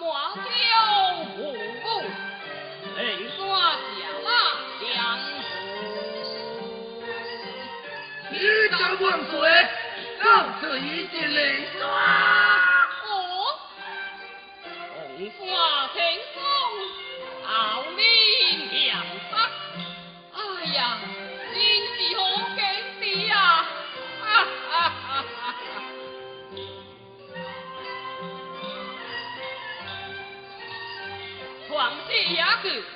望丢武功泪刷响了江湖万岁上次一定泪刷 you.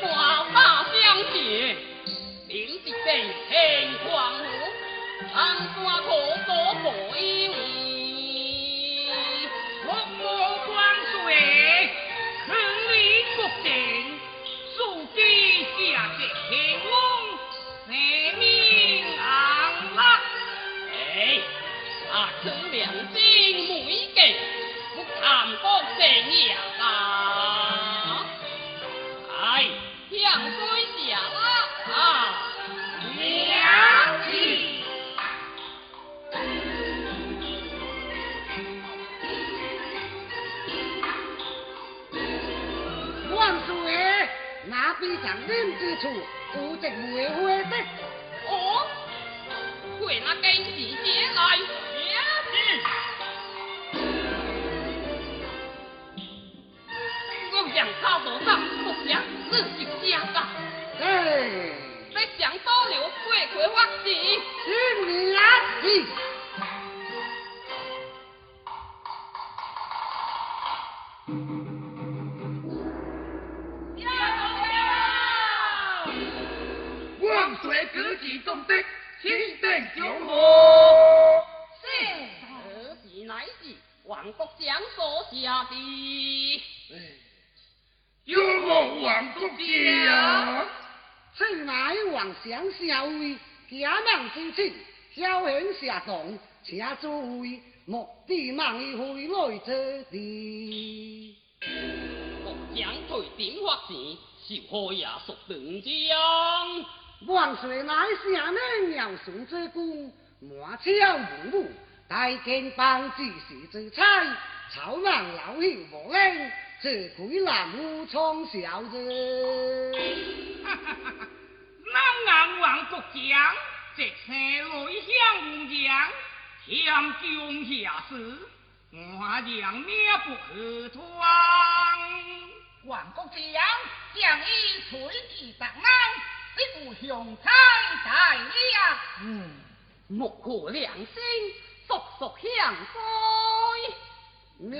我将挂马相接，并必定天狂虎，唐山可万岁，那边长人之处，无值会会的。哦，为那根是借来，也是。我想操作上不想自己家的，哎，再想多留贵葵花子。新良心。万各级中的，请定九河。此事乃是王国将所下的。有我王国家，此乃皇上校尉，家人之亲，小兄下动，请诸位莫地忙一回来这地。国将退点发钱，小可也属等将。万岁乃下命要送之功，满朝文武，大见帮之时之差，草莽老朽无令，这鬼南无从小子。南岸王国将，直生内乡武将，添军下士，我将灭不可传。王国将将以垂地当安，这部雄才大呀！嗯，莫过良心，速速向归。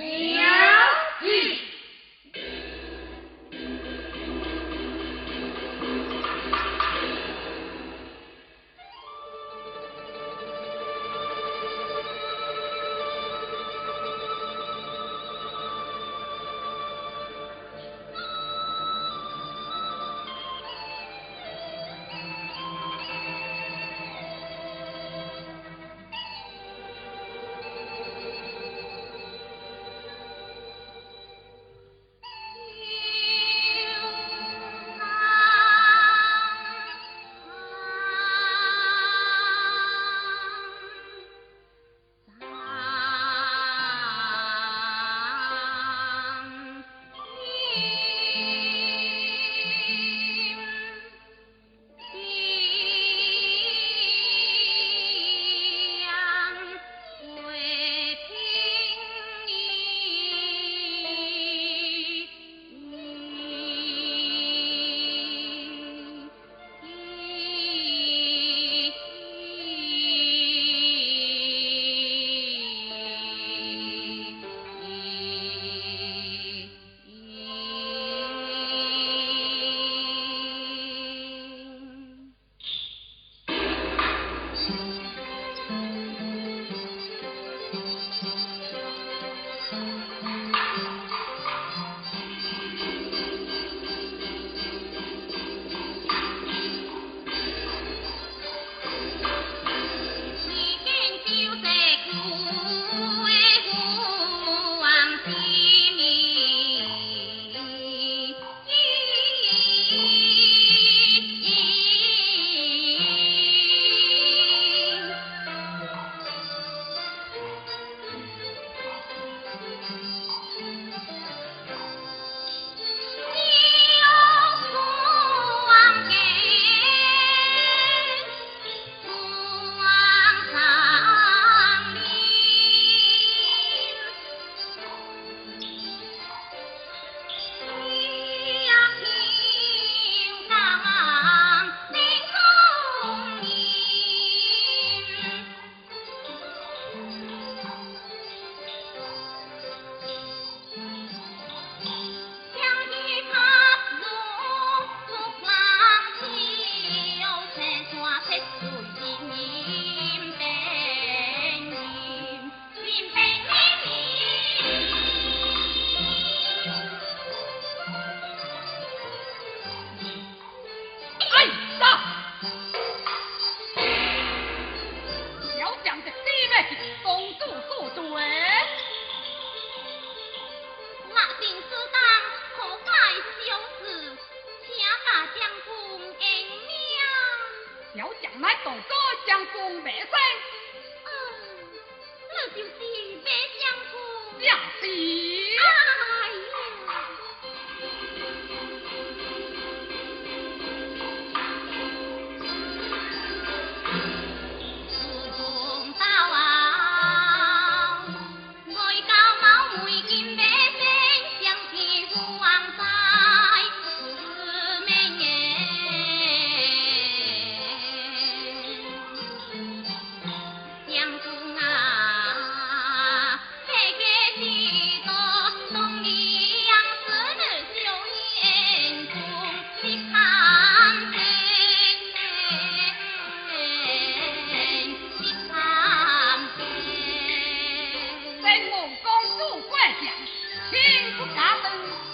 请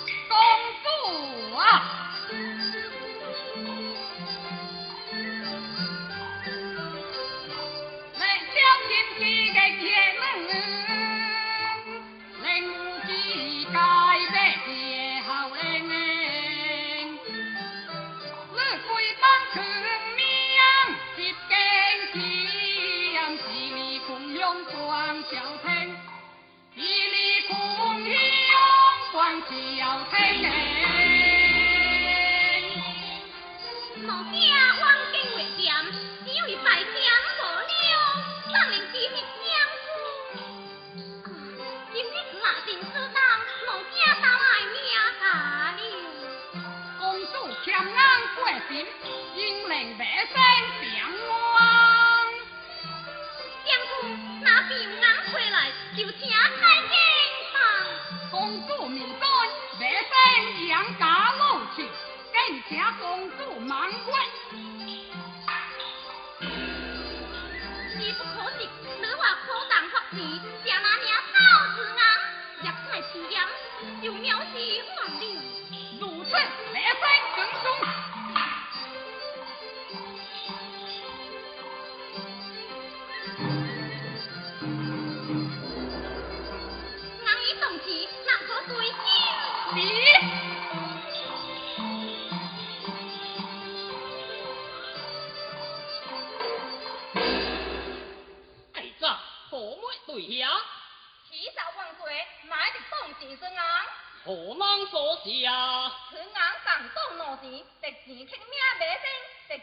值钱听命百姓，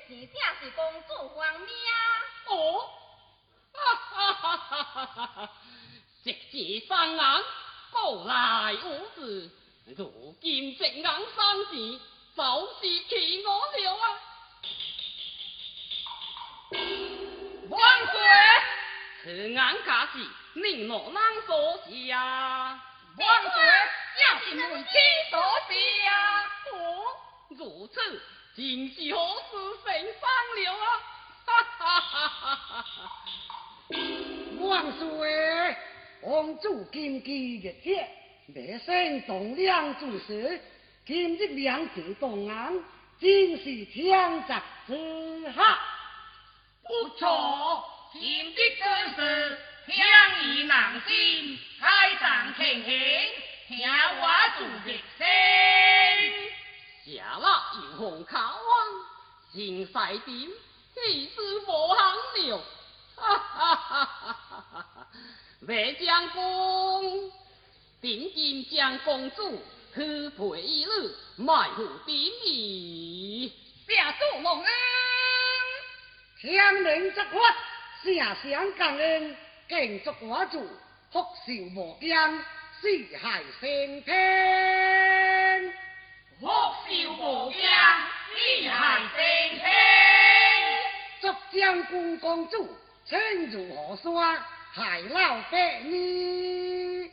值钱正是公主还命。哦，哈哈哈哈哈哈哈！直至三眼，过来无事。如今直眼生钱，就是气我了啊！万岁！此眼假是令我人所下。万岁！正是门妻所下。哦，如此，真是好事成生了啊！哈哈哈哈哈哈！万岁！王主金鸡日节，百姓动量做事，今日两地动案，真是天泽之下。不错，今日之事，乡义难心，开上庆幸，听我做热声。下了有红考王，新赛点，一时无行了，哈哈哈哈哈哈！魏将公，定金将公主去陪一女，埋伏典礼。下主隆恩，天命则发，下乡感恩，敬祝我主福寿无疆，四海升天。福寿无疆，四海升天。祝将军公主亲如河山，海老百年。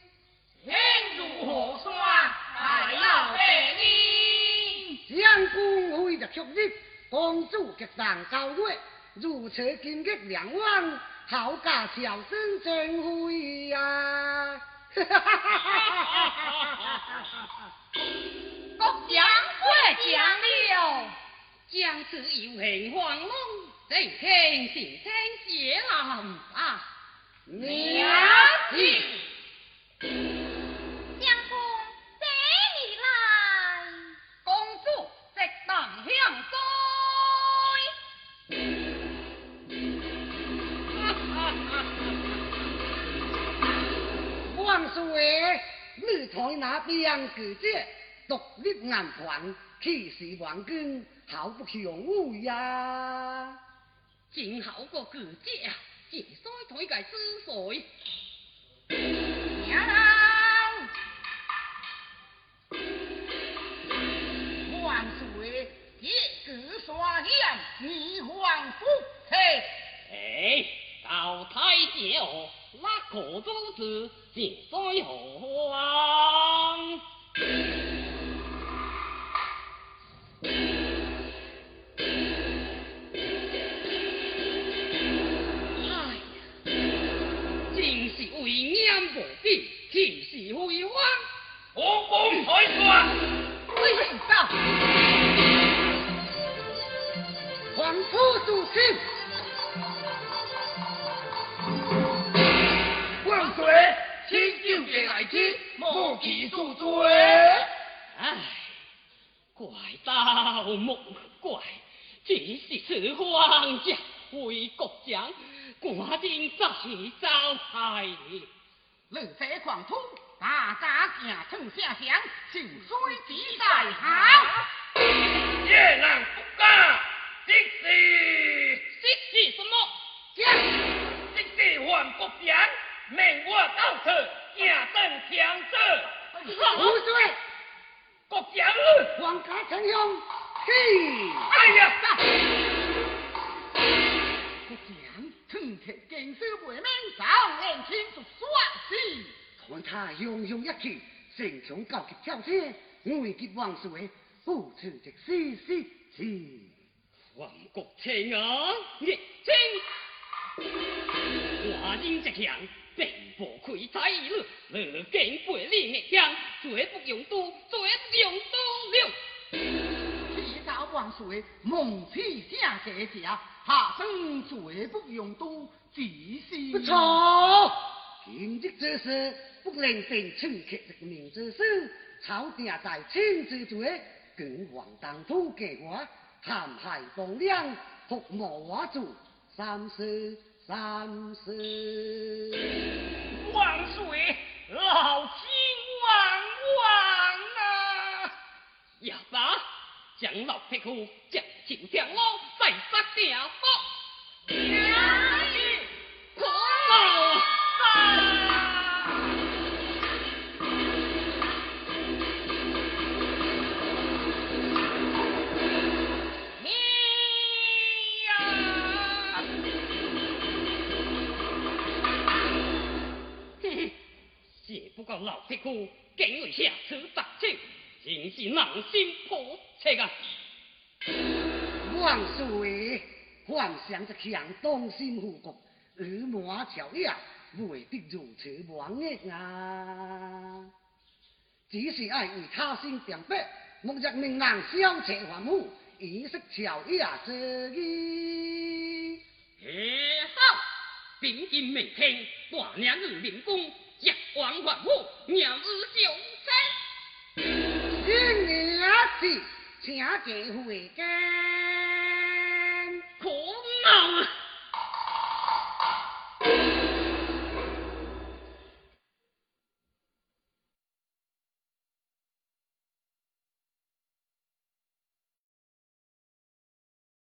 天如河山，海老百年。将军为着旭日，公主极当高月，如此金玉良望，好家小生正会呀！杨过江流江子有很黄龙对天行天劫了啊娘亲江公这一来公主在荡香水王叔爷你从哪边可见独立眼团，气势万钧，好不雄伟呀！真好个句姐啊！这所台个之水，娘，万岁，这个刷脸，你。哎，高太姐哦，那可如此，这水何方？无比，气势辉煌。我公台传，为啥？皇甫主亲，万岁，请救给来之，莫其恕罪。唉，怪道莫怪，这是此皇家为国将，赶紧再招害。你这狂徒，大家行出下乡，就水之在好。夜人不家，即是即是什么？即是还国将，命我到此行登强者。无罪，国将，皇家丞相，嘿！哎呀！国将，趁铁见手为民，早年轻。看他洋洋一气，城墙高级跳车，危急万岁，不出这丝丝事。皇国清啊，热情！华人一强，并不开采了，乐见背领的枪，绝不用刀，绝不用刀了。启奏万岁，蒙启下这家，下生绝不用刀，只是不。今日这事不能定称客的名之事，朝廷在亲之罪，更皇当土给我，陷害党梁，服魔我主，三思三思。万岁，老金万万啊！也罢，将老匹夫将就将我，再强东心护国，耳马朝野，未必如此妄逆啊！只是爱与他心点白，莫若命人消邪还母，以色朝野之意。嘿好，并今明天，大娘日领功，日王还武，娘日就生。今日是请见会见。可恼啊！